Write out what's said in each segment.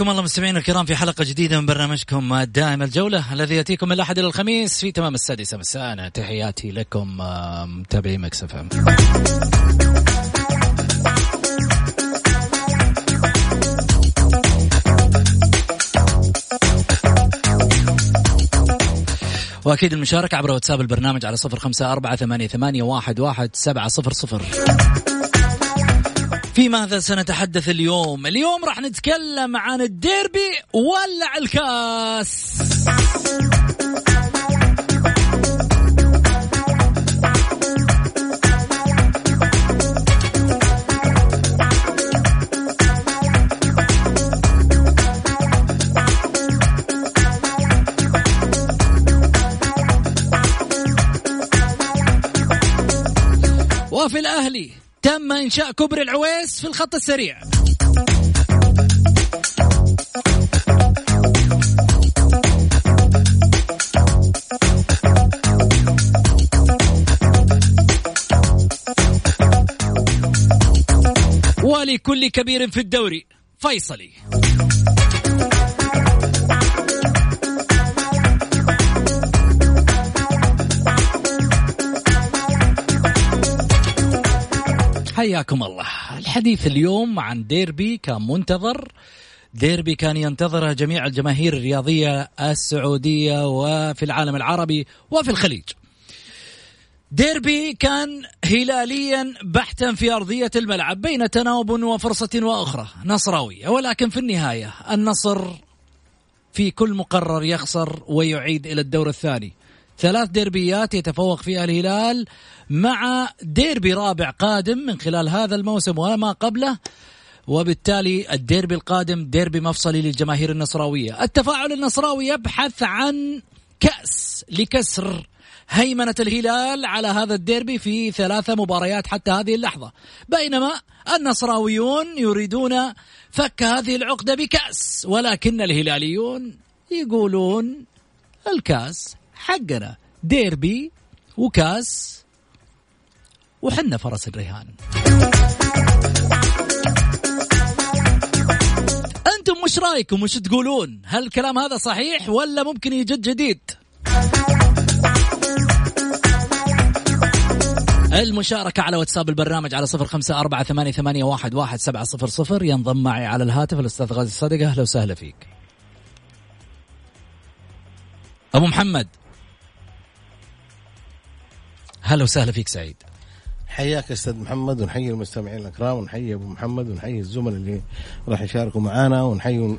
حياكم الله مستمعينا الكرام في حلقة جديدة من برنامجكم الدائم الجولة الذي يأتيكم من الأحد إلى الخميس في تمام السادسة مساء. تحياتي لكم آه، متابعي مكسف أم. وأكيد المشاركة عبر واتساب البرنامج على صفر خمسة أربعة ثمانية واحد, واحد سبعة صفر صفر. في ماذا سنتحدث اليوم؟ اليوم راح نتكلم عن الديربي ولع الكاس وفي الأهلي تم إنشاء كبر العويس في الخط السريع. ولكل كبير في الدوري فيصلي. حياكم الله. الحديث اليوم عن ديربي كان منتظر ديربي كان ينتظره جميع الجماهير الرياضية السعودية وفي العالم العربي وفي الخليج. ديربي كان هلاليا بحتا في أرضية الملعب بين تناوب وفرصة وأخرى نصراوية ولكن في النهاية النصر في كل مقرر يخسر ويعيد إلى الدور الثاني. ثلاث ديربيات يتفوق فيها الهلال. مع ديربي رابع قادم من خلال هذا الموسم وما قبله وبالتالي الديربي القادم ديربي مفصلي للجماهير النصراوية. التفاعل النصراوي يبحث عن كأس لكسر هيمنة الهلال على هذا الديربي في ثلاثة مباريات حتى هذه اللحظة. بينما النصراويون يريدون فك هذه العقدة بكأس ولكن الهلاليون يقولون الكأس حقنا ديربي وكأس وحنا فرس الرهان أنتم مش رأيكم؟ وش تقولون؟ هل الكلام هذا صحيح ولا ممكن يجد جديد؟ المشاركة على واتساب البرنامج على صفر خمسة أربعة ثمانية, ثمانية واحد, واحد سبعة صفر صفر. ينضم معي على الهاتف الأستاذ غازي الصدقة أهلا وسهلا فيك. أبو محمد. هلا وسهلا فيك سعيد. حياك أستاذ محمد ونحيي المستمعين الأكرام ونحيي أبو محمد ونحيي الزملاء اللي راح يشاركوا معنا ونحيي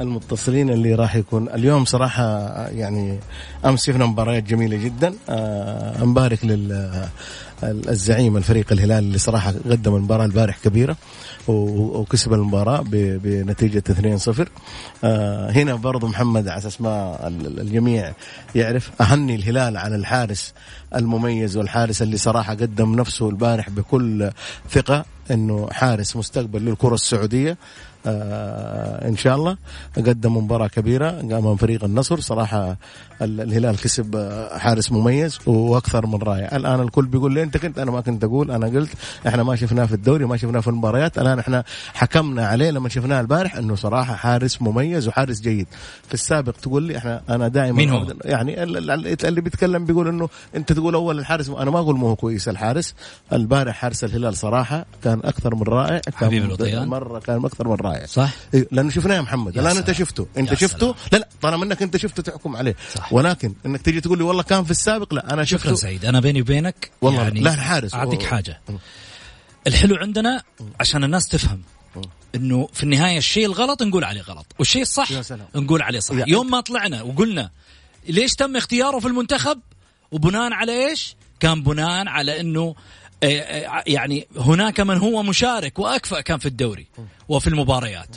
المتصلين اللي راح يكون. اليوم صراحة يعني أمس شفنا مباريات جميلة جدا. آه، نبارك لل الزعيم الفريق الهلال اللي صراحة قدم المباراة البارح كبيرة. وكسب المباراة بنتيجة 2-0 آه، هنا برضو محمد على أساس ما الجميع يعرف أهني الهلال على الحارس المميز والحارس اللي صراحة قدم نفسه البارح بكل ثقة إنه حارس مستقبل للكرة السعودية. آه إن شاء الله قدم مباراة كبيرة امام فريق النصر. صراحة الهلال كسب آه، حارس مميز وأكثر من رائع الآن الكل بيقول لي أنت كنت أنا ما كنت أقول أنا قلت إحنا ما شفناه في الدوري ما شفناه في المباريات الآن إحنا حكمنا عليه لما شفناه البارح إنه صراحة حارس مميز وحارس جيد في السابق تقول لي إحنا أنا دائما مين هو؟ يعني ال- ال- اللي بيتكلم بيقول إنه أنت تقول أول الحارس أنا ما أقول ما هو كويس الحارس البارح حارس الهلال صراحة كان أكثر من رائع كان. مرة كان أكثر من رائع صح إيه، لأنه شفناه يا محمد الآن. أنت شفته أنت شفته. لا لا طالما إنك أنت شفته تحكم عليه صح. ولكن إنك تيجي تقول لي والله كان في السابق لا أنا شكرا شفته سعيد. أنا بيني وبينك والله يعني لا، الحارس. أعطيك. حاجة. الحلو عندنا عشان الناس تفهم إنه في النهاية الشيء الغلط نقول عليه غلط والشيء الصح. نقول عليه صح. يوم ما طلعنا وقلنا ليش تم اختياره في المنتخب؟ وبناء على إيش؟ كان بناء على إنه آه، آه، يعني هناك من هو مشارك وأكفأ كان في الدوري وفي المباريات.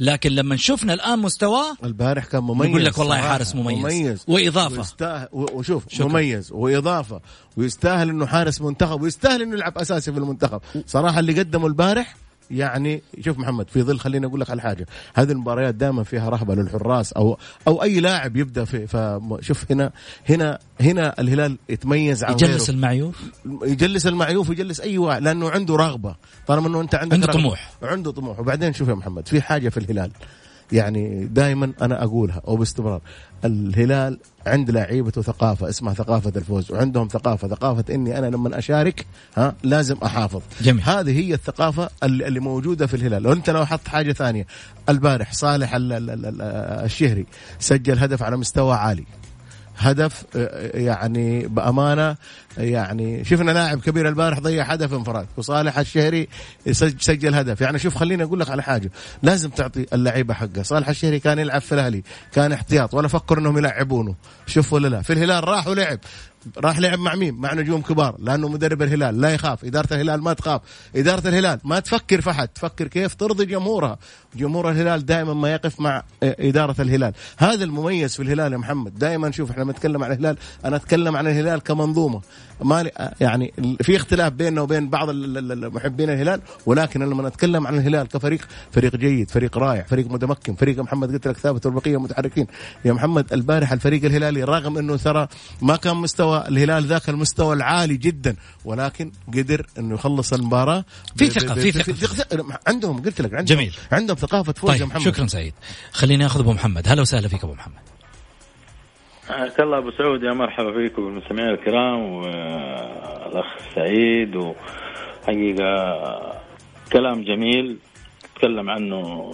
لكن لما شفنا الآن مستواه البارح كان مميز نقول لك والله. حارس مميز. مميز وإضافة. ويستاهل و- وشوف. شكرا. مميز وإضافة ويستاهل إنه حارس منتخب ويستاهل إنه يلعب أساسي في المنتخب صراحة اللي قدمه البارح يعني شوف محمد في ظل خليني أقول لك على حاجة هذه المباريات دائما فيها رهبة للحراس أو أو أي لاعب يبدأ في فشوف هنا هنا هنا الهلال يتميز عن يجلس غيره. المعيوف يجلس المعيوف يجلس أي واحد لأنه عنده رغبة طالما إنه أنت عندك عنده رغبة. طموح. عنده طموح وبعدين شوف يا محمد في حاجة في الهلال يعني دائما أنا أقولها وباستمرار الهلال عند لعيبته ثقافة اسمها ثقافة الفوز وعندهم ثقافة ثقافة إني أنا لما أشارك ها لازم أحافظ. جميل. هذه هي الثقافة اللي موجودة في الهلال. وانت لو حط حاجة ثانية البارح صالح ال- ال- ال- ال- الشهري سجل هدف على مستوى عالي. هدف آه، يعني بأمانة يعني شفنا لاعب كبير البارح ضيع هدف انفراد وصالح الشهري سج- سجل هدف. يعني شوف خليني أقول لك على حاجة لازم تعطي اللعيبة حقه صالح الشهري كان يلعب في الأهلي كان احتياط ولا فكر إنهم يلعبونه. شوف ولا لا. في الهلال راح ولعب. راح لعب مع مين؟ مع نجوم كبار لأنه مدرب الهلال لا يخاف، إدارة الهلال ما تخاف، إدارة الهلال ما تفكر في أحد، تفكر كيف ترضي جمهورها، جمهور الهلال دائما ما يقف مع آه، إدارة الهلال، هذا المميز في الهلال يا محمد، دائما شوف إحنا نتكلم عن الهلال، أنا أتكلم عن الهلال كمنظومة، ما آه، يعني في اختلاف بيننا وبين بعض محبين الهلال، ولكن لما نتكلم عن الهلال كفريق، فريق جيد، فريق رائع، فريق متمكن، فريق محمد قلت لك ثابت والبقية متحركين، يا محمد البارح الفريق الهلالي رغم إنه ترى ما كان مستوى الهلال ذاك المستوى العالي جدا ولكن قدر إنه يخلص المباراة في ب- في ثقة. عندهم قلت لك عندهم جميل. عندهم ثقافة فوز يا طيب محمد. شكرا سعيد. خليني أخذ أبو محمد. هلا وسهلا فيك أبو محمد. حياك الله أبو سعود. يا مرحبا فيكم بالمستمعين الكرام والأخ سعيد وحقيقة كلام جميل. تكلم عنه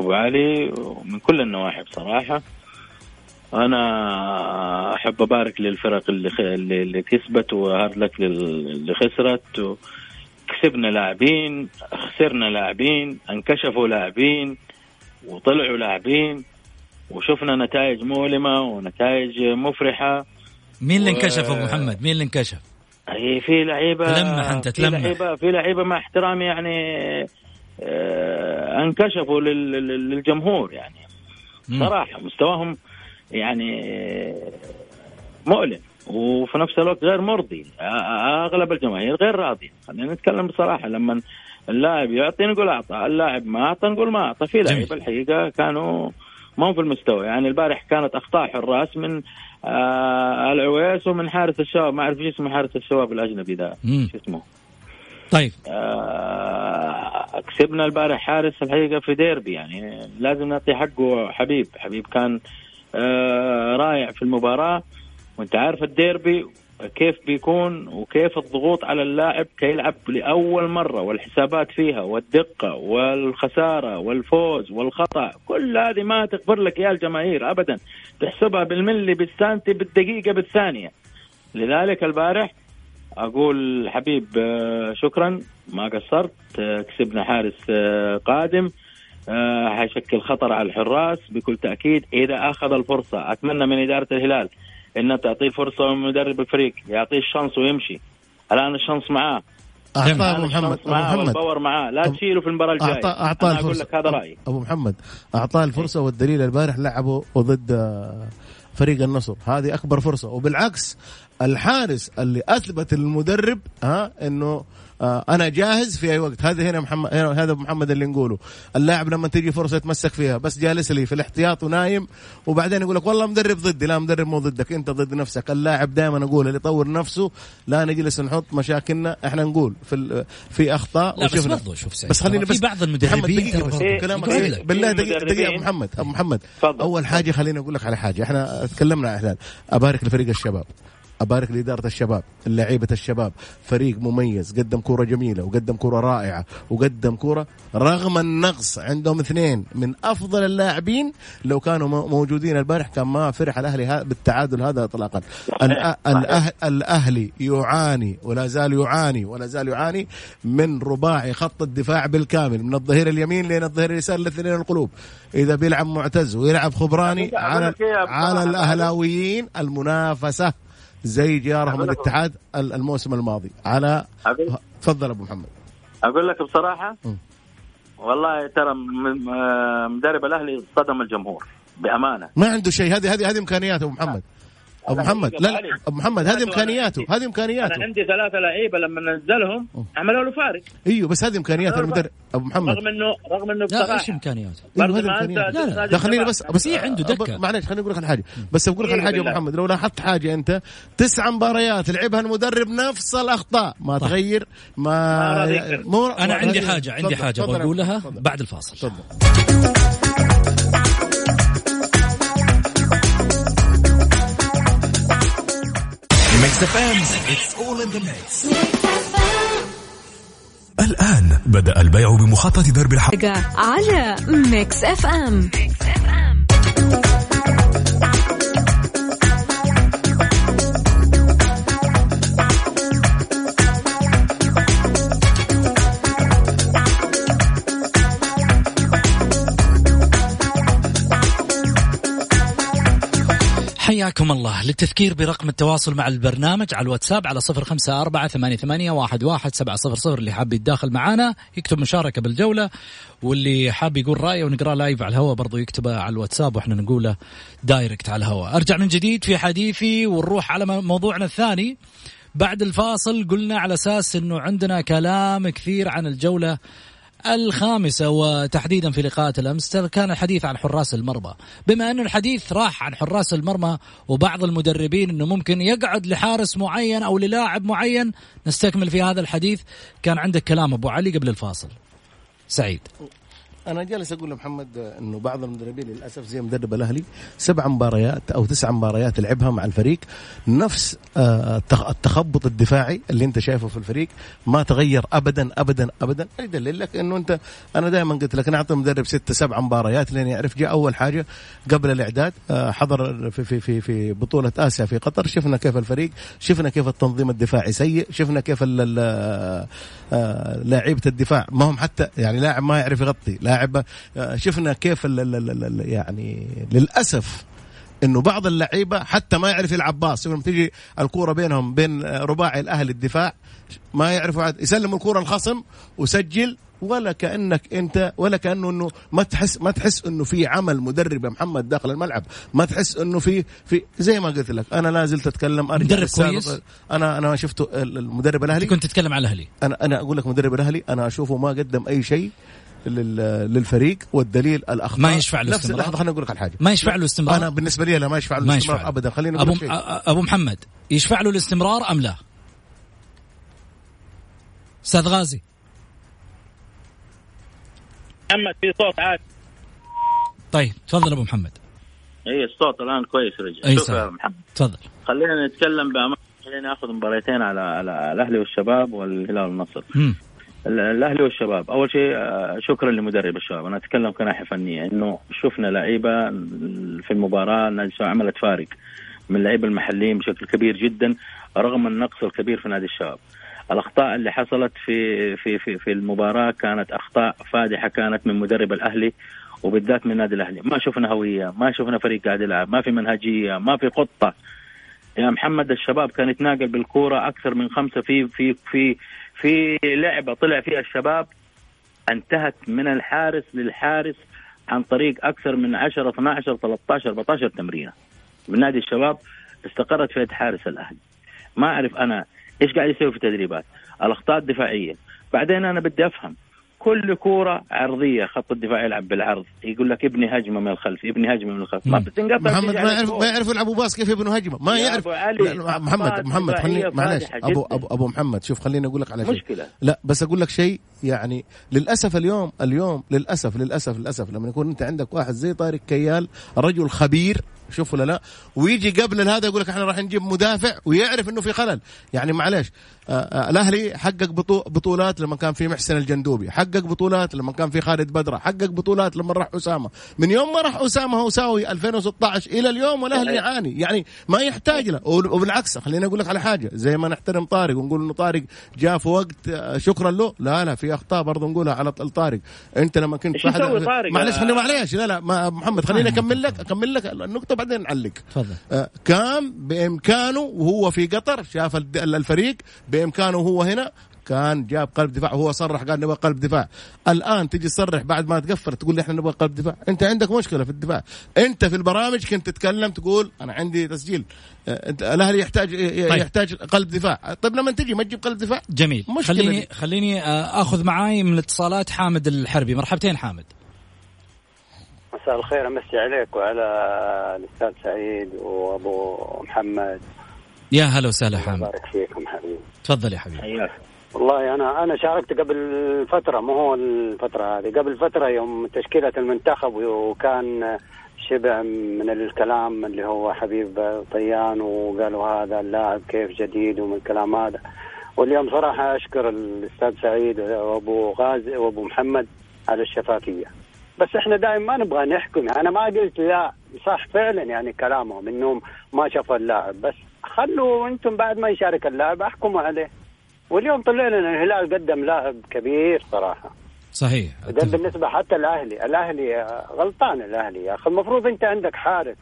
أبو علي ومن كل النواحي بصراحة. أنا أحب أبارك للفرق اللي خ... اللي كسبت وهارد لك لل- اللي خسرت. كسبنا لاعبين خسرنا لاعبين انكشفوا لاعبين وطلعوا لاعبين وشفنا نتائج مؤلمة ونتائج مفرحة مين اللي انكشف أبو محمد مين اللي انكشف هي في لعيبه تلمح أنت، في تلمح. لعيبه في لعيبة مع احترامي يعني آه، انكشفوا لل- لل- للجمهور يعني. صراحة مستواهم يعني مؤلم وفي نفس الوقت غير مرضي. أغلب الجماهير غير راضية. خلينا نتكلم بصراحة لما اللاعب يعطي نقول أعطى اللاعب ما أعطى نقول ما أعطى. في. لعيبه الحقيقة كانوا ما هم في المستوى. يعني البارح كانت أخطاء حراس من آه العويس ومن حارس الشباب. ما أعرف إيش اسمه حارس الشباب الأجنبي مم. شو اسمه؟ طيب. آه كسبنا البارح حارس الحقيقة في ديربي. يعني لازم نعطي حقه حبيب. حبيب كان آه رائع في المباراة. وانت عارف الديربي كيف بيكون وكيف الضغوط على اللاعب كي يلعب لأول مرة والحسابات فيها والدقة والخسارة والفوز والخطأ. كل هذه ما تغفر لك يا الجماهير ابدا. تحسبها بالملي بالسنتي بالدقيقة بالثانية. لذلك البارح أقول حبيب آه، شكرا. ما قصرت آه، كسبنا حارس آه، قادم. آه، حيشكل خطر على الحراس بكل تأكيد إذا أخذ الفرصة. أتمنى من إدارة الهلال انها تعطيه فرصة من مدرب الفريق يعطيه ال chance ويمشي. الآن ال chance معاه. أعطاه أبو محمد أبو محمد. وال power معاه. لا تشيله في المباراة الجاية. اعطاه أعطاه أنا أقول الفرصة. لك هذا رأيي. أبو محمد أعطاه الفرصة والدليل البارح لعبه ضد آه، فريق النصر. هذه أكبر فرصة. وبالعكس الحارس اللي أثبت المدرب ها إنه آه أنا جاهز في أي وقت. هذا هنا محمد هذا محمد اللي نقوله. اللاعب لما تجي فرصة يتمسك فيها. بس جالس لي في الاحتياط ونايم وبعدين يقول لك والله مدرب ضدي. لا مدرب مو ضدك. أنت ضد نفسك. اللاعب دائما أقول اللي يطور نفسه لا نجلس نحط مشاكلنا. إحنا نقول في في أخطاء لا بس برضو شوف سعيد بس خليني في بس بعض المدربين محمد دقيقة كلامك بالله دقيقة دقيقة أبو محمد. أبو محمد فضل. أول حاجة خليني أقول لك على حاجة. إحنا تكلمنا عن أبارك لفريق الشباب. أبارك لإدارة الشباب لعيبة الشباب. فريق مميز قدم كورة جميلة وقدم كورة رائعة وقدم كورة رغم النقص عندهم اثنين من أفضل اللاعبين. لو كانوا موجودين البارح كان ما فرح الأهلي بالتعادل هذا اطلاقا. الأهلي يعاني ولا زال يعاني ولا زال يعاني من رباعي خط الدفاع بالكامل من الظهير اليمين لين الظهير اليسار الاثنين القلوب. إذا بيلعب معتز ويلعب خبراني على على الأهلاويين المنافسة. زي جارهم الاتحاد الموسم الماضي. على تفضل أبو محمد. أقول لك بصراحة م. والله ترى مدرب الأهلي صدم الجمهور بأمانة. ما عنده شيء. هذه هذه هذه امكانياته أبو محمد. أبو محمد لا لا أبو محمد هذه إمكانياته هذه إمكانياته. أنا عندي ثلاثة لعيبة لما نزلهم عملوا له فارق. أيوه بس هذه إمكانيات المدرب. أبو محمد. رغم انه رغم إنه لا إيش إمكانياته؟ برضه ما أنت لا لا خليني بس بس إيه عنده دكه معلش خليني أقول لك على حاجة بس بقول لك على حاجة ابو محمد لو لاحظت حاجة أنت تسع مباريات لعبها المدرب نفس الأخطاء. ما تغير ما مو أنا عندي حاجة عندي حاجة بقولها بعد الفاصل. تفضل. Mix FM it's all in the mix الآن بدأ البيع بمخطط درب الحلقة على Mix FM, Mix حياكم الله. للتذكير برقم التواصل مع البرنامج على الواتساب على صفر خمسة أربعة ثمانية, ثمانية واحد, واحد سبعة صفر صفر. اللي حاب يتداخل معانا يكتب مشاركة بالجولة واللي حاب يقول رأيه ونقرأ live على الهواء برضو يكتبه على الواتساب وإحنا نقوله direct على الهواء. أرجع من جديد في حديثي ونروح على موضوعنا الثاني. بعد الفاصل قلنا على أساس أنه عندنا كلام كثير عن الجولة الخامسة وتحديدا في لقاءات الأمس كان الحديث عن حراس المرمى. بما أن الحديث راح عن حراس المرمى وبعض المدربين أنه ممكن يقعد لحارس معين أو للاعب معين نستكمل في هذا الحديث. كان عندك كلام أبو علي قبل الفاصل. سعيد. أنا جالس أقول لمحمد إنه بعض المدربين للأسف زي مدرب الأهلي سبع مباريات أو تسع مباريات لعبها مع الفريق. نفس آه، التخبط الدفاعي اللي أنت شايفه في الفريق ما تغير ابدا ابدا ابدا. يدلل لك إنه أنت أنا دائما قلت لك أنا أعطي مدرب ست سبع مباريات لين يعرف جاء أول حاجة قبل الإعداد. آه، حضر في في في في بطولة آسيا في قطر. شفنا كيف الفريق شفنا كيف التنظيم الدفاعي سيء شفنا كيف آه، لاعيبه الدفاع ما هم حتى يعني لاعب ما يعرف يغطي لاعب آه، شفنا كيف يعني للأسف إنه بعض اللعيبة حتى ما يعرف يلعب باص. لما تيجي الكورة بينهم بين رباعي الأهلي الدفاع ما يعرفوا يسلم الكورة الخصم وسجل ولا كأنك أنت ولا كأنه إنه ما تحس ما تحس إنه في عمل مدرب يا محمد داخل الملعب. ما تحس إنه في في زي ما قلت لك أنا لا زلت أتكلم أرجع مدرب كويس؟ أنا أنا شفته المدرب الأهلي. كنت تتكلم على الأهلي. أنا أنا أقول لك مدرب الأهلي أنا أشوفه ما قدم أي شيء. للفريق والدليل الأخطاء. ما يشفع له استمرار. لحظة خليني أقول لك على حاجة. ما يشفع له استمرار. أنا بالنسبة لي لا ما يشفع له الاستمرار ابدا. خليني أقول أبو, أبو محمد يشفع له الاستمرار أم لا؟ أستاذ غازي. محمد في صوت عادي طيب تفضل أبو محمد. اي الصوت الآن كويس رجع. أي شوف يا محمد. تفضل. خلينا نتكلم بأمانة خلينا ناخذ مباريتين على على الأهلي والشباب والهلال والنصر. الأهلي والشباب. أول شيء آه، شكرا لمدرب الشباب. أنا أتكلم كناحية فنية. إنه شفنا لعيبة في المباراة الشباب عملت فارق من اللعيبة المحليين بشكل كبير جدا رغم النقص الكبير في نادي الشباب. الأخطاء اللي حصلت في في في في المباراة كانت أخطاء فادحة كانت من مدرب الأهلي وبالذات من النادي الأهلي. ما شفنا هوية ما شفنا فريق قاعد يلعب ما في منهجية ما في خطه يا محمد الشباب كان يتناقل بالكورة أكثر من خمسة في في في في لعبة طلع فيها الشباب انتهت من الحارس للحارس عن طريق أكثر من 10 12 13 14 تمرينة. من نادي الشباب استقرت في يد حارس الأهلي. ما أعرف أنا إيش قاعد يسوي في التدريبات. الأخطاء الدفاعية. بعدين أنا بدي أفهم كل كورة عرضية خط الدفاع يلعب بالعرض. يقول لك ابني هجمة من الخلف ابني هجمة من الخلف. ما. بتنقطع محمد ما يعرف. ما يعرف يلعبوا باص كيف يبنوا هجمة؟ ما يعرف. محمد محمد خليني معلش. ابو. ابو أبو محمد شوف خليني أقول لك على شيء. مشكلة. لا بس أقول لك شيء يعني للأسف اليوم اليوم للأسف للأسف للأسف لما يكون أنت عندك واحد زي طارق كيال رجل خبير شوف ولا لا؟ ويجي قبل هذا يقول لك إحنا راح نجيب مدافع ويعرف إنه في خلل. يعني معلش آه، آه، الأهلي حقق بطو- بطولات لما كان في محسن الجندوبي حقق بطولات لما كان في خالد بدرة حقق بطولات لما راح أسامة. من يوم ما راح أسامة هوساوي 2016 إلى اليوم والأهلي صحيح. يعاني. يعني ما يحتاج له. وب- وبالعكس خليني أقول لك على حاجة. زي ما نحترم طارق ونقول إنه طارق جاء في وقت آه، شكرا له. لا لا في أخطاء برضه نقولها على طارق. أنت لما كنت معلش خليني معلش لا لا محمد خليني أكمل لك أكمل لك النقطة بعدين نعلق. تفضل. آه، كان بإمكانه وهو في قطر شاف الفريق بإمكانه وهو هنا كان جاب قلب دفاع وهو صرح قال نبغى قلب دفاع. الآن تجي تصرح بعد ما تقفل تقول لي إحنا نبغى قلب دفاع. أنت عندك مشكلة في الدفاع. أنت في البرامج كنت تتكلم تقول أنا عندي تسجيل. آه، الأهلي يحتاج طيب. يحتاج قلب دفاع. طيب لما تجي ما تجيب قلب دفاع؟ جميل. مشكلة خليني دي. خليني آه، آخذ معاي من الاتصالات حامد الحربي. مرحبتين حامد. مساء الخير أمسي عليك وعلى الأستاذ سعيد وأبو محمد. يا هلا وسهلا الله حامد يبارك فيكم حبيبي. تفضل يا حبيبي. حياك. والله أنا أنا شاركت قبل فترة مو هو الفترة هذه قبل فترة يوم تشكيلة المنتخب وكان شبع من الكلام اللي هو حبيب طيان وقالوا هذا اللاعب كيف جديد ومن الكلام هذا. واليوم صراحة أشكر الأستاذ سعيد وأبو غازي وأبو محمد على الشفافية. بس إحنا دائما ما نبغى نحكم. أنا ما قلت لا صح فعلا يعني كلامهم إنهم ما شافوا اللاعب. بس خلوا أنتم بعد ما يشارك اللاعب أحكموا عليه. واليوم طلع لنا الهلال قدم لاعب كبير صراحة. صحيح. ده. بالنسبة حتى الأهلي. الأهلي غلطان الأهلي يا أخي. المفروض أنت عندك حارس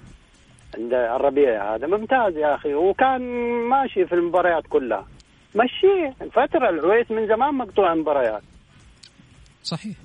عند الربيع هذا. ممتاز يا أخي. وكان ماشي في المباريات كلها. مشيه. الفترة العويس من زمان مقطوع مباريات. صحيح.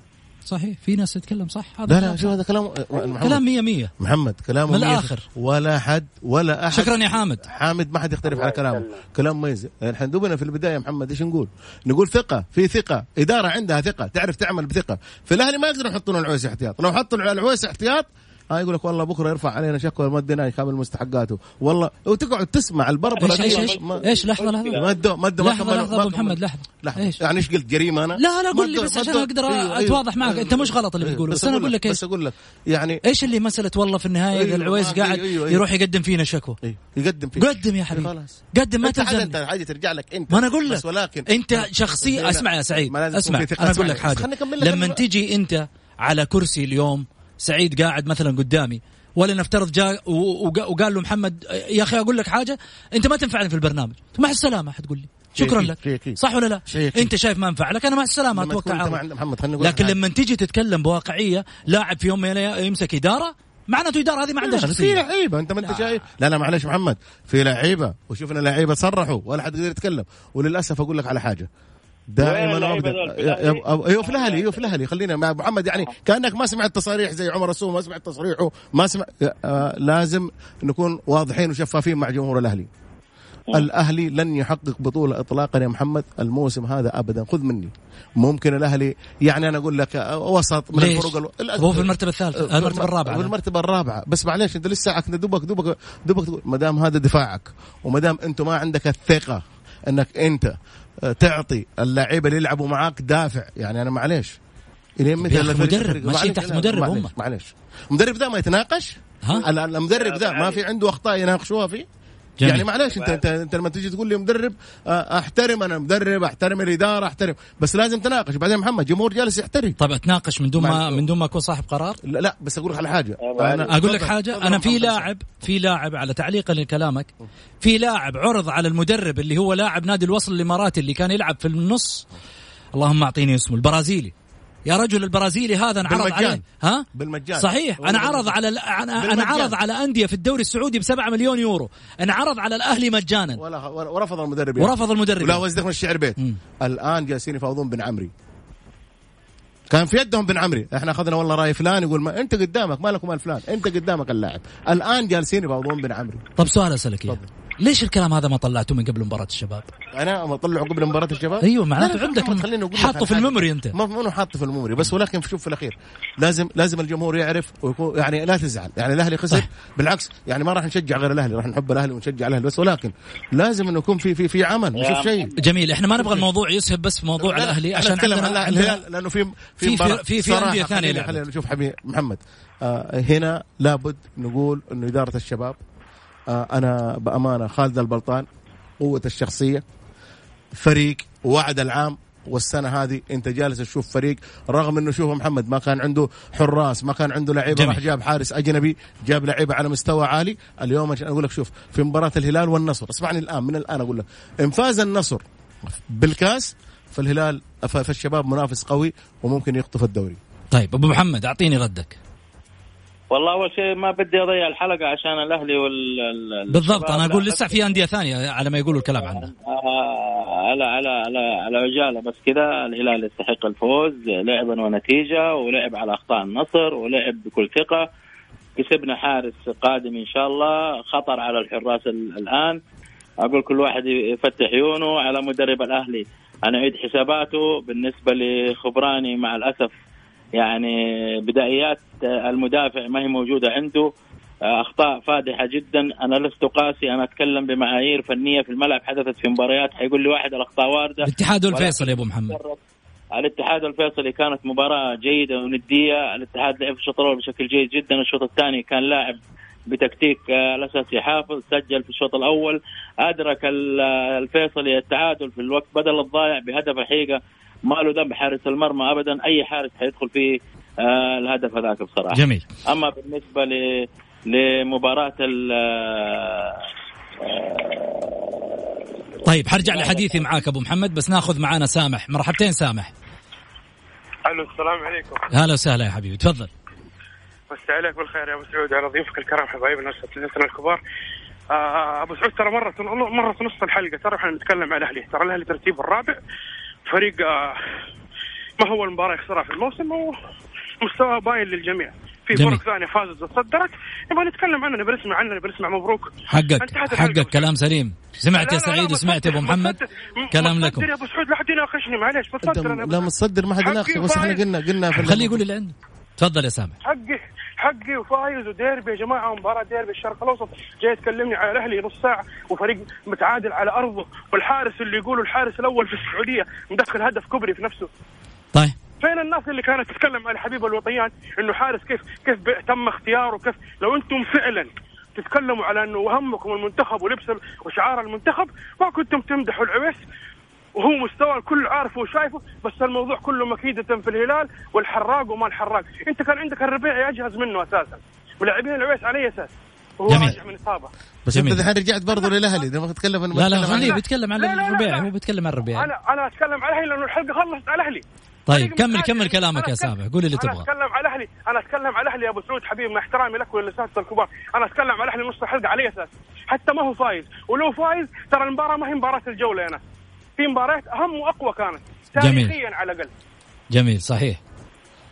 صحيح؟ في ناس تتكلم صح؟ هذا لا لا شو. هذا كلام محمد. كلام مية مية. محمد كلامه من الآخر. ولا حد ولا أحد. شكرا يا حامد. حامد ما حد يختلف على كلامه. كلام مميز الحين دوبنا في البداية محمد إيش نقول؟ نقول ثقة في ثقة. إدارة عندها ثقة تعرف تعمل بثقة. في الأهلي ما يقدروا يحطون العويس احتياط. لو حطوا العويس احتياط ها يقول لك والله بكرة يرفع علينا شكوى ما ادينا كامل مستحقاته. والله وتقعد تسمع البربرة إيش إيش إيش لحظة لحظة. ما ادوا ما ادوا لحظة ما أبو. محمد لحظة. لحظة. إيش؟ يعني إيش قلت؟ جريمة أنا؟ لا لا قول لي بس عشان أقدر أيوه، أيوه. أتواضح معك. أنت مش غلط اللي أيوه. بتقوله. بس أنا أقول لك بس أقول لك. يعني إيش اللي مسألة والله في النهاية؟ إذا العويس قاعد. يروح يقدم فينا شكوى. إيه، يقدم فيه قدم يا حبيبي. خلاص. قدم ما تلزمني أنت حاجة ترجع لك أنت. ما أنا أقول لك. ولكن أنت شخصيه أسمع يا سعيد. أسمع. أنا أقول لك حاجة. لما. تجي أنت على كرسي اليوم سعيد قاعد مثلا قدامي ولا نفترض جاء وقال له محمد يا أخي أقول لك حاجة أنت ما تنفعني في البرنامج. مع السلامة. حتقول لي شكرا لك. صح ولا لا. أنت شايف ما انفع لك؟ أنا مع السلامة أتوقع لكن. لما تيجي تتكلم بواقعية لاعب في يوم يمسك إدارة معناته إدارة هذه ما عندها في شخصية. لعيبة أنت ما أنت شايف؟ لا لا معلش محمد في لعيبة وشفنا لعيبه صرحوا ولا حد يقدر يتكلم. وللأسف أقول لك على حاجة. دائما الأهلي؟ أيوه في الأهلي أيوه في الأهلي. خلينا مع محمد يعني كأنك ما سمعت تصاريح زي عمر السوم ما سمعت تصريحه ما سمع آه لازم نكون واضحين وشفافين مع جمهور الأهلي. الأهلي لن يحقق بطولة اطلاقا يا محمد الموسم هذا ابدا. خذ مني. ممكن الأهلي يعني أنا أقول لك آه، وسط من ليش؟ الفروق الو- هو في المرتبة الثالثة المرتبة الرابعة. في المرتبة الرابعة. بس معلش أنت لسه عك دوبك دوبك دوبك تقول ما دام هذا دفاعك وما دام أنت ما عندك الثقة إنك أنت آه، تعطي اللعيبة اللي يلعبوا معاك دافع. يعني أنا معلش إلين متى مدرب، معلش، تحت مدرب هم. معلش المدرب ذا ما يتناقش؟ ها؟ ال- المدرب ذا ما في عنده أخطاء يناقشوها فيه؟ جميل. يعني معلش انت انت, انت لما تيجي تقول لي مدرب آه، احترم أنا مدرب احترم الإدارة احترم. بس لازم تناقش. بعدين محمد جمهور جالس يحترم. طيب اتناقش من دون ما من دون ما اكون صاحب قرار؟ لا, لا بس أقول لك على حاجة. أنا أقول لك حاجة. أنا في لاعب في لاعب على تعليقا لكلامك في لاعب عرض على المدرب اللي هو لاعب نادي الوصل الإماراتي اللي كان يلعب في النص. اللهم أعطيني اسمه البرازيلي. يا رجل البرازيلي هذا انعرض بالمجان. عليه. ها؟ بالمجان. صحيح. أنا عرض على أنا بالمجان. عرض على أندية في الدوري السعودي ب 7 مليون يورو. انعرض على الأهلي مجانا. ولا ورفض المدرب ورفض المدرب وزدك من الشعر بيت. مم. الآن جالسين يفاوضون بن عمري. كان في يدهم بن عمري. إحنا أخذنا والله رأي فلان يقول ما أنت قدامك ما لكم مال فلان. أنت قدامك اللاعب. الآن جالسين يفاوضون بن عمري. طب سؤال أسألك إياه. ليش الكلام هذا ما طلعته من قبل مباراة الشباب؟ أنا بطلعه قبل مباراة الشباب؟ أيوه معناته عندك حاطه في. ال memory أنت. ما مو حاطه في ال memory بس ولكن شوف في الأخير لازم لازم الجمهور يعرف ويكون يعني لا تزعل يعني الأهلي خسر بالعكس يعني ما راح نشجع غير الأهلي راح نحب الأهلي ونشجع الأهلي بس ولكن لازم إنه يكون في في في عمل نشوف شيء. جميل إحنا ما نبغى الموضوع يسهب بس في موضوع لا، الأهلي عشان أتكلم عن الهلال لأنه في في-. في- في صراحة أندية ثانية خلينا- نشوف حبيب محمد آه هنا لابد نقول إنه إدارة الشباب أنا بأمانة خالد البلطان قوة الشخصية فريق وعد العام والسنة هذه أنت جالس تشوف فريق رغم إنه شوف محمد ما كان عنده حراس ما كان عنده لعيبة. راح جاب حارس أجنبي جاب لعيبة على مستوى عالي. اليوم عشان أقول لك شوف في مباراة الهلال والنصر اسمعني الآن من الآن أقول لك إن فاز النصر بالكاس فالهلال فالشباب منافس قوي وممكن يخطف الدوري. طيب أبو محمد أعطيني ردك. والله أول شيء ما بدي أضيع الحلقة عشان الأهلي وال ال- بالضبط. أنا أقول لسه في أندية ثانية على ما يقولوا الكلام عنه آه، على على على على عجالة بس كذا الهلال يستحق الفوز لعبا ونتيجة ولعب على أخطاء النصر ولعب بكل ثقة. كسبنا حارس قادم إن شاء الله خطر على الحراس ال- الآن. أقول كل واحد يفتح عيونه على مدرب الأهلي. أنا اعيد حساباته بالنسبة لخبراني مع الأسف يعني بدايات المدافع ما هي موجودة عنده. أخطاء فادحة جدا. أنا لست قاسي أنا أتكلم بمعايير فنية في الملعب حدثت في مباريات. حيقول لي واحد الأخطاء واردة. الاتحاد والفيصل يا أبو محمد. الاتحاد الفيصلي كانت مباراة جيدة وندية. الاتحاد لعب في الشوط الأول بشكل جيد جدا. الشوط الثاني كان لاعب بتكتيك آه، الأساس يحافظ سجل في الشوط الأول. أدرك ال- آه، الفيصلي التعادل في الوقت. بدل الضايع بهدف الحقيقة ما له ذنب حارس المرمى أبدا. أي حارس حيدخل فيه آه، الهدف هذاك بصراحة. جميل. أما بالنسبة ل لمباراة ال طيب حرجع لحديثي معاك أبو محمد بس ناخذ معانا سامح. مرحبتين سامح. ألو السلام عليكم. هلا وسهلا يا حبيبي. تفضل. مسي عليك بالخير يا أبو سعود. على ضيوفك الكرام حبايبنا اساتذتنا الكبار. آه أبو سعود ترى مرت مرت نص الحلقة. ترى إحنا نتكلم عن الاهلي ترى الأهلي ترتيبه الرابع. فريق آه ما هو المباراة يخسرها في الموسم ومستوى باين للجميع. في جميل. فرق ثانية فازت وتصدرت. نبغى نتكلم عنها نبي نسمع عنها نبي نسمع مبروك. حقك حقك. كلام سليم. سمعت يا سعيد وسمعت يا أبو محمد. كلام لكم يا أبو سعود لا حد يناقشني معليش بتصدر أنا لا متصدر ما حد يناقشك. بس إحنا. قلنا قلنا خليه يقول اللي عنده تفضل يا سامح. حقي. حقي وفايز وديربي يا جماعة مباراه ديربي الشرق الأوسط. جاي تكلمني على الاهلي نص ساعة وفريق متعادل على أرضه والحارس اللي يقولوا الحارس الأول في السعودية مدخل هدف كبري في نفسه. طيب. فين الناس اللي كانت تتكلم على حبيب الوطيان إنه حارس كيف كيف تم اختياره؟ كيف؟ لو أنتم فعلا تتكلموا على إنه همكم المنتخب ولبس وشعار المنتخب ما كنتم تمدحوا العويس؟ وهو مستوى الكل عارفه وشايفه بس الموضوع كله مكيدة في الهلال والحراق وما الحراق. انت كان عندك الربيع يجهز منه أساسا. ولاعبين العويس على أي أساس؟ وهو جميل. راجع من إصابة. بس جميل. انت الحين رجعت برضه للأهلي ده ما تتكلم لا لا بتكلم عن- خليه بيتكلم عن لا، لا، لا، الربيع لا. هو بيتكلم عن الربيع. أنا أنا أتكلم على الأهلي لأنه الحلقة خلصت على الأهلي. طيب كمل. كمل كلامك يا سامح قول اللي أنا تبغاه أتكلم على الأهلي. أنا أتكلم على الأهلي يا أبو سعود حبيبي مع احترامي لك وللاساتذه الكبار. أنا أتكلم على الأهلي نص الحلقة على أساس؟ حتى ما هو فايز. ولو فايز ترى المباراة ما هي مباراة الجولة يا ناس في مباريات أهم وأقوى كانت جميل. تاريخيا على الأقل. جميل صحيح.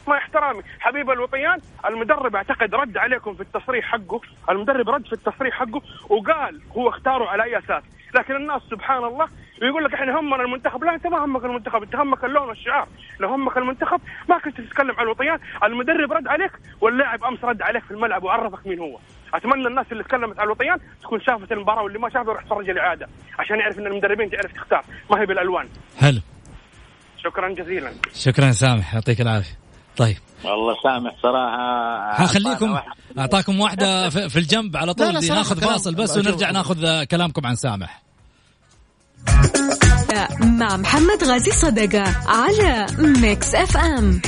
مع احترامي حبيب الوطيان المدرب أعتقد رد عليكم في التصريح حقه المدرب رد في التصريح حقه وقال هو اختاره على أي أساس. لكن الناس سبحان الله بيقول لك إحنا همنا المنتخب. لا أنت ما همك المنتخب أنت همك اللون والشعار. لو همك المنتخب. ما كنت تتكلم عن الوطيان المدرب رد عليك واللاعب أمس رد عليك في الملعب وعرفك مين هو. أتمنى الناس اللي تكلمت عن الوطيان تكون شافت المباراة واللي ما شافها يروح يتفرج الإعادة عشان يعرف إن المدربين تعرف تختار. ما هي بالألوان. حلو شكرا جزيلا. شكرا سامح. يعطيك العافية. طيب. والله سامح صراحة. حخليكم أعطاكم واحدة في في الجنب على طول ناخذ فاصل بس ونرجع ناخذ كلامكم عن سامح. مع محمد غازي صدقة على Mix FM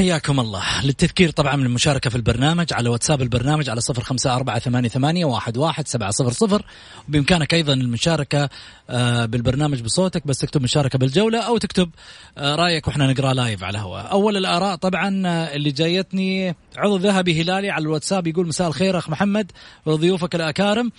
حياكم الله. للتذكير طبعا من المشاركة في البرنامج على واتساب البرنامج على صفر خمسة أربعة ثمانية, واحد, سبعة صفر صفر. بإمكانك أيضا المشاركة بالبرنامج بصوتك بس تكتب مشاركة بالجولة أو تكتب آه، رأيك وإحنا نقرأ لايف على الهواء. أول الآراء طبعا آه، اللي جايتني عضو ذهبي هلالي على الواتساب يقول مساء الخير أخ محمد وضيوفك الأكارم.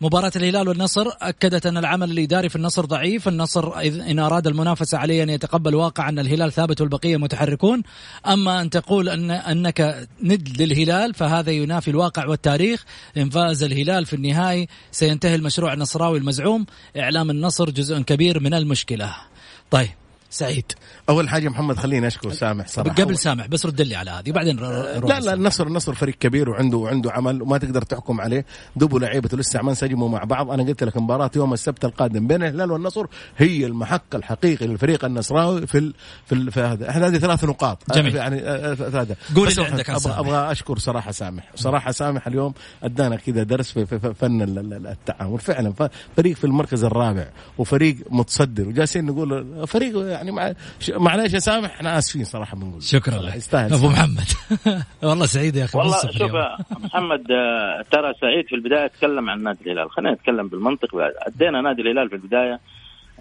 مباراة الهلال والنصر أكدت أن العمل الإداري في النصر ضعيف. النصر إن أراد المنافسة عليه أن يتقبل واقع أن الهلال ثابت والبقية متحركون. أما أن تقول أن أنك ند للهلال فهذا ينافي الواقع والتاريخ. إن فاز الهلال في النهائي سينتهي المشروع النصراوي المزعوم. إعلام النصر جزء كبير من المشكلة. طيب. سعيد. أول حاجة محمد خليني أشكر سامح صراحة. قبل سامح بس رد لي على هذه بعدين لا لا النصر النصر فريق كبير وعنده وعنده عمل وما تقدر تحكم عليه. دوبوا لعيبته لسه ما انسجموا مع بعض. أنا قلت لك مباراة يوم السبت القادم بين الهلال والنصر هي المحك الحقيقي للفريق النصراوي في ال في, ال في هذا. إحنا هذه ثلاث نقاط. جميل. يعني هذا قول اللي عندك أبغى, أبغى أشكر صراحة سامح. صراحة سامح اليوم أدانا كذا درس في, في فن التعامل فعلا فريق في المركز الرابع وفريق متصدر. وجالسين نقول فريق يعني مع معليش يا سامح إحنا آسفين صراحة بنقول شكرا لك. يستاهل. أبو محمد. والله سعيد يا أخي والله شوف محمد آه، ترى سعيد في البداية تكلم عن نادي الهلال. خلينا نتكلم بالمنطق. أدينا نادي الهلال في البداية.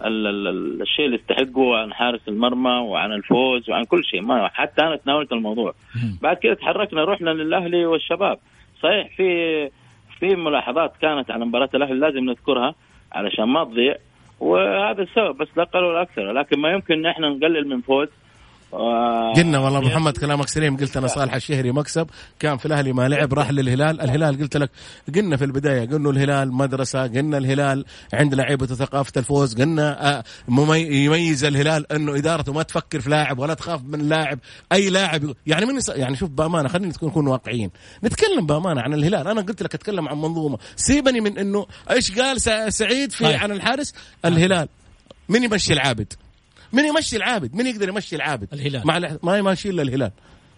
ال ال الشيء اللي يستحقه عن حارس المرمى وعن الفوز وعن كل شيء. ما حتى أنا تناولت الموضوع. بعد كده تحركنا رحنا للأهلي والشباب. صحيح في في ملاحظات كانت على مباراة الأهلي لازم نذكرها علشان ما تضيع. وهذا السبب بس لا أقل ولا أكثر لكن ما يمكن إحنا نقلل من فوز. قلنا والله محمد كلامك سليم قلت أنا صالح الشهري مكسب كان في الأهلي ما لعب راح للهلال الهلال قلت لك قلنا في البداية قلنا الهلال مدرسة قلنا الهلال عند لعيبة ثقافه الفوز قلنا آه، يميز الهلال إنه إدارته ما تفكر في لاعب ولا تخاف من لاعب أي لاعب يعني من يعني شوف بأمانة خلينا نكون واقعيين. نتكلم بأمانة عن الهلال أنا قلت لك أتكلم عن منظومة. سيبني من إنه إيش قال سعيد في طيب. عن الحارس؟ الهلال. من يمشي العابد؟ من يمشي العابد؟ من يقدر يمشي العابد؟ الهلال. مع ما يمشي إلا الهلال.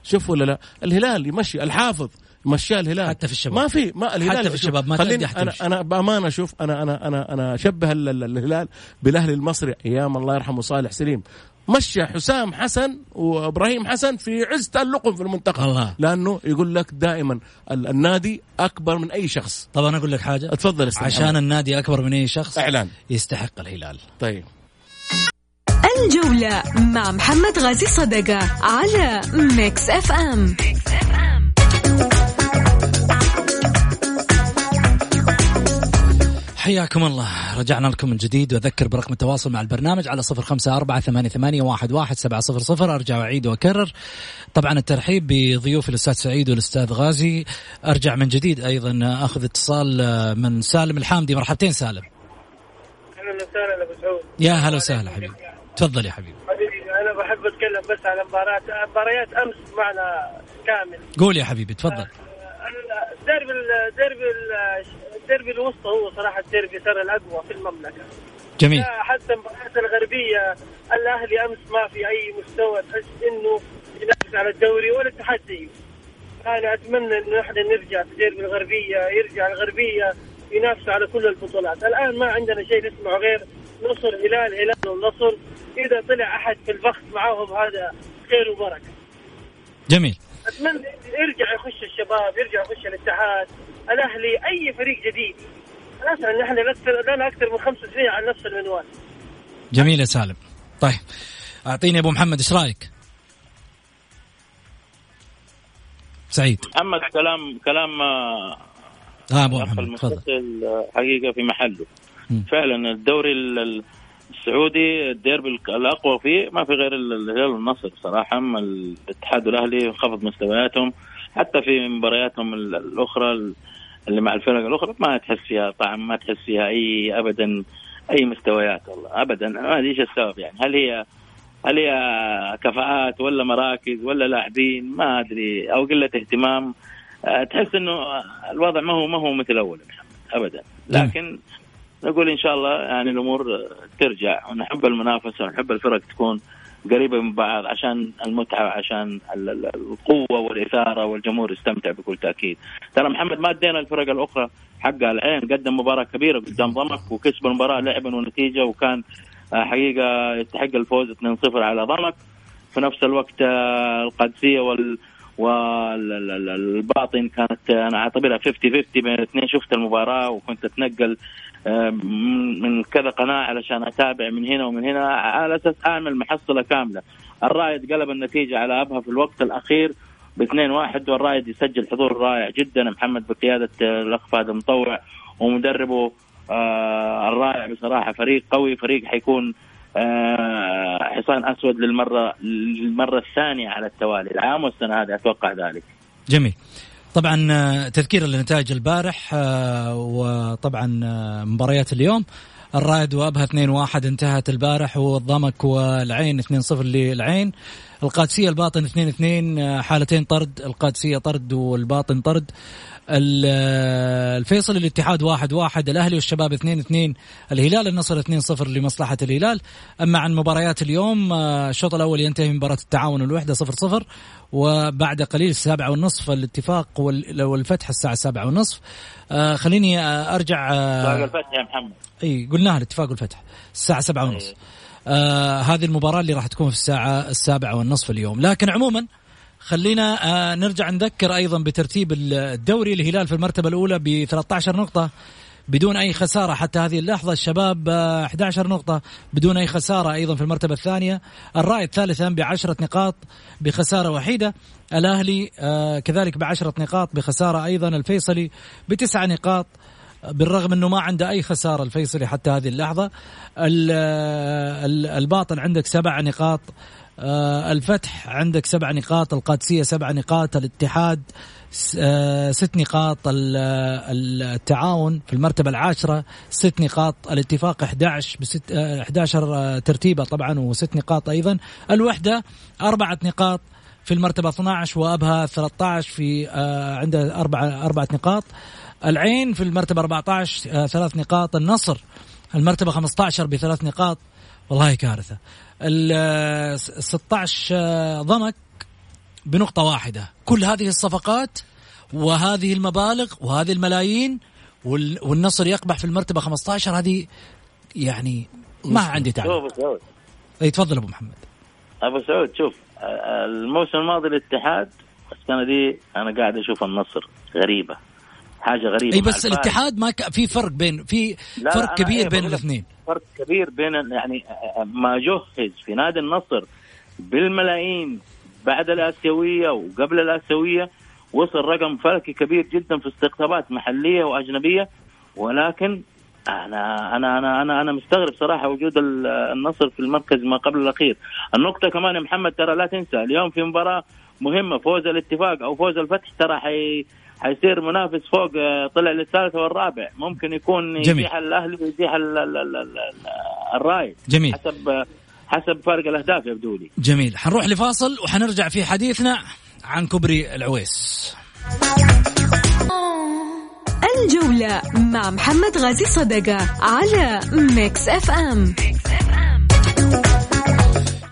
شوف ولا لا؟ الهلال يمشي الحافظ مشاه الهلال. حتى في الشباب. ما في ما الهلال حتى في الشباب ما خليني أنا أنا بأمانة شوف أنا أنا أنا أنا أشبه الهلال بالأهلي المصري. أيام الله يرحمه صالح سليم. مشى حسام حسن وإبراهيم حسن في عز تألقهم في المنتخب. الله. لأنه يقول لك دائما النادي أكبر من أي شخص. طب أنا أقول لك حاجة؟ اتفضل عشان النادي أكبر من أي شخص إعلان. يستحق الهلال. طيب. الجولة مع محمد غازي صدقة على Mix FM حياكم الله. رجعنا لكم من جديد وأذكر برقم التواصل مع البرنامج على صفر خمسة أربعة ثمانية, ثمانية واحد, واحد سبعة صفر صفر. أرجع وأعيد وأكرر. طبعا الترحيب بضيوف الأستاذ سعيد والأستاذ غازي. أرجع من جديد أيضا أخذ اتصال من سالم الحامدي. مرحبتين سالم. أهلا وسهلا أبو سعود. يا هلا وسهلا حبيبي. تفضل يا حبيبي. حبيبي أنا بحب أتكلم بس على مباراه مباريات أمس معنا كامل. قول يا حبيبي تفضل. الديربي الديربي الديربي الوسطى هو صراحة الديربي ترى الأقوى في المملكة. جميل. حتى المباريات الغربية الأهلي أمس ما في أي مستوى تحس إنه ينافس على الدوري ولا الاتحاد زيه أنا أتمنى إنه إحنا نرجع في الديربي الغربية يرجع الغربية ينافسوا على كل البطولات. الآن ما عندنا شيء نسمعه غير نصر هلال هلال والنصر إذا طلع أحد في البخت معاهم هذا خير وبركة. جميل. أتمنى يرجع يخش الشباب يرجع يخش الاتحاد الأهلي أي فريق جديد. اسال نحن لنا أكثر من خمس سنين على نفس المنوال. جميل يا سالم. طيب أعطيني أبو محمد إيش رأيك؟ سعيد. محمد كلام كلام آه أبو محمد تفضل. حقيقة في محله. فعلا الدوري السعودي الديربي الأقوى فيه ما في غير الهلال والنصر صراحة أما الاتحاد والاهلي خفض مستوياتهم. حتى في مبارياتهم الأخرى اللي مع الفرق الأخرى ما تحس فيها طعم ما تحس فيها أي ابدا أي مستويات والله ابدا. ما أدري إيش السبب يعني. هل هي هل هي كفاءات ولا مراكز ولا لاعبين؟ ما أدري. أو قلة اهتمام؟ أه، تحس إنه الوضع ما هو ما هو مثل أول ابدا. لكن نقول إن شاء الله يعني الأمور ترجع ونحب المنافسة ونحب الفرق تكون قريبة من بعض عشان المتعة عشان القوة والإثارة والجمهور يستمتع بكل تأكيد. ترى محمد ما أدينا الفرق الأخرى حقها العين. قدم مباراة كبيرة قدام ضمك وكسب المباراة لعبا ونتيجة وكان آه، حقيقة يستحق الفوز 2-0 على ضمك. في نفس الوقت آه، القادسية وال والباطن كانت أنا أعتبرها 50 50 بين الاثنين. شفت المباراة وكنت أتنقل من كذا قناة علشان أتابع من هنا ومن هنا على أساس أعمل محصلة كاملة. الرائد قلب النتيجة على أبها في الوقت الأخير ب 2 1 والرائد يسجل حضور رائع جدا. محمد بقيادة الاخ فهد المطوع ومدربه آه الرائع بصراحة فريق قوي. فريق حيكون آه حصان أسود للمرة للمرة الثانية على التوالي العام والسنة هذه. أتوقع ذلك. جميل. طبعا آه، تذكير لنتائج البارح آه، وطبعا آه، مباريات اليوم. الرائد وأبها 2-1 انتهت البارح والضمك والعين 2-0 للعين. القادسية الباطن 2-2 حالتين طرد. القادسية طرد والباطن طرد. الفيصل الاتحاد واحد واحد الأهلي والشباب اثنين اثنين الهلال النصر اثنين صفر لمصلحة الهلال. أما عن مباريات اليوم آه، الشوط الأول ينتهي مباراة التعاون الوحدة صفر صفر وبعد قليل السابعة والنصف الاتفاق والفتح الساعة السابعة والنصف آه، خليني آه، أرجع اتفاق الفتح يا محمد. إي قلناها الاتفاق والفتح الساعة سبعة ونصف. آه هذه المباراة اللي راح تكون في الساعة السابعة والنصف اليوم. لكن عموما خلينا آه، نرجع نذكر أيضا بترتيب الدوري الهلال في المرتبة الأولى ب 13 نقطة بدون أي خسارة. حتى هذه اللحظة الشباب 11 آه، نقطة بدون أي خسارة أيضا في المرتبة الثانية. الرائد ثالثا بعشرة نقاط بخسارة وحيدة. الأهلي آه، كذلك بعشرة نقاط بخسارة أيضا. الفيصلي بتسع نقاط بالرغم انه ما عنده اي خسارة الفيصلي حتى هذه اللحظة. الباطن عندك سبع نقاط. آه، الفتح عندك سبع نقاط. القادسية سبع نقاط. الاتحاد آه، ست نقاط. التعاون في المرتبة العاشرة ست نقاط. الاتفاق 11 بست 11 آه، ترتيبة طبعا وست نقاط أيضا. الوحدة أربعة نقاط في المرتبة 12 وأبها 13 في عنده أربعة أربعة نقاط. العين في المرتبة 14 ثلاث نقاط النصر المرتبة 15 بثلاث نقاط. والله كارثة. ال 16 ضمك بنقطة واحدة. كل هذه الصفقات وهذه المبالغ وهذه الملايين والنصر يقبح في المرتبة 15 هذه يعني ما عندي تعليق. إي تفضل أبو محمد. أبو سعود شوف الموسم الماضي الاتحاد السنة دي أنا قاعد أشوف النصر غريبة. حاجة غريبة أي بس الاتحاد ما ك... في فرق بين في فرق كبير بين الاثنين. فرق كبير بين يعني ما جهز في نادي النصر بالملايين بعد الآسيوية وقبل الآسيوية وصل رقم فلكي كبير جدا في استقطابات محلية وأجنبية. ولكن أنا أنا أنا أنا أنا مستغرب صراحة وجود النصر في المركز ما قبل الأخير. النقطة كمان يا محمد ترى لا تنسى اليوم في مباراة مهمة فوز الاتفاق أو فوز الفتح ترى حي حيصير منافس فوق آه، طلع للثالث والرابع. ممكن يكون جميل. يزيح الأهلي ويزيح الرايد جميل. حسب حسب فارق الأهداف يبدو لي جميل. حنروح لفاصل وحنرجع في حديثنا عن كبري العويس. الجولة مع محمد غازي صدقة على Mix FM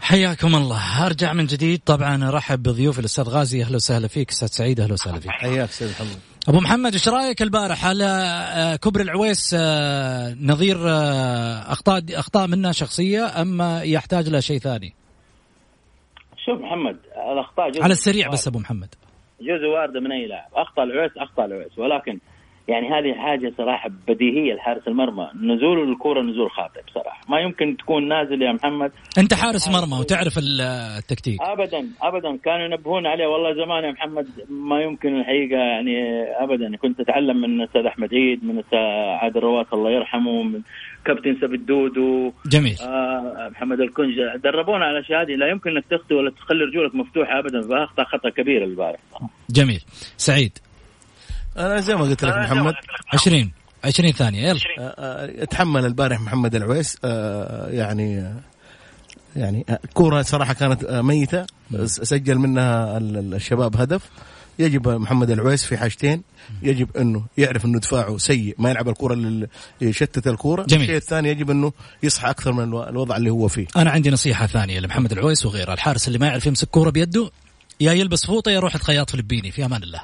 حياكم الله. أرجع من جديد. طبعا أرحب بضيوف الأستاذ غازي. أهلا وسهلا فيك. أستاذ سعيد أهلا وسهلا فيك. حياك أستاذ محمد. أبو محمد إيش رأيك البارح على آه، كبر العويس آه، نظير آه، أخطاء أخطاء منه شخصية أم يحتاج إلى شيء ثاني؟ شوف محمد الأخطاء جزء على السريع بس أبو محمد. جزء وارده من أي لاعب. اخطا العويس اخطا العويس. ولكن يعني هذه حاجة صراحة بديهية لحارس المرمى. نزول الكره نزول خاطئ بصراحة. ما يمكن تكون نازل يا محمد. أنت حارس مرمى وتعرف التكتيك. ابدا ابدا. كانوا ينبهون عليه. والله زمان يا محمد ما يمكن الحقيقة يعني ابدا. كنت أتعلم من أستاذ أحمد عيد من أستاذ عادل رواس الله يرحمه من كابتن سبت دودو جميل. آه محمد الكنج. دربونا على الاشياء هذه. لا يمكن أنك تخطي ولا تخلي رجولك مفتوحة ابدا. فأخطأ خطأ كبير البارح. جميل. سعيد. أنا زي ما قلت لك محمد. 20 20 ثانية يلا. آه، آه، تحمل البارح محمد العويس. آه، يعني يعني كورة صراحة كانت ميتة. سجل منها الشباب هدف. يجب محمد العويس في حاجتين. يجب إنه يعرف إنه دفاعه سيء ما يلعب الكره اللي يشتت الكره جميل. الشيء الثاني يجب إنه يصحى أكثر من الوضع اللي هو فيه. أنا عندي نصيحة ثانية لمحمد العويس وغيره. الحارس اللي ما يعرف يمسك كورة بيده يا يلبس فوطة يا يروح يتخيط فلبيني. في أمان الله.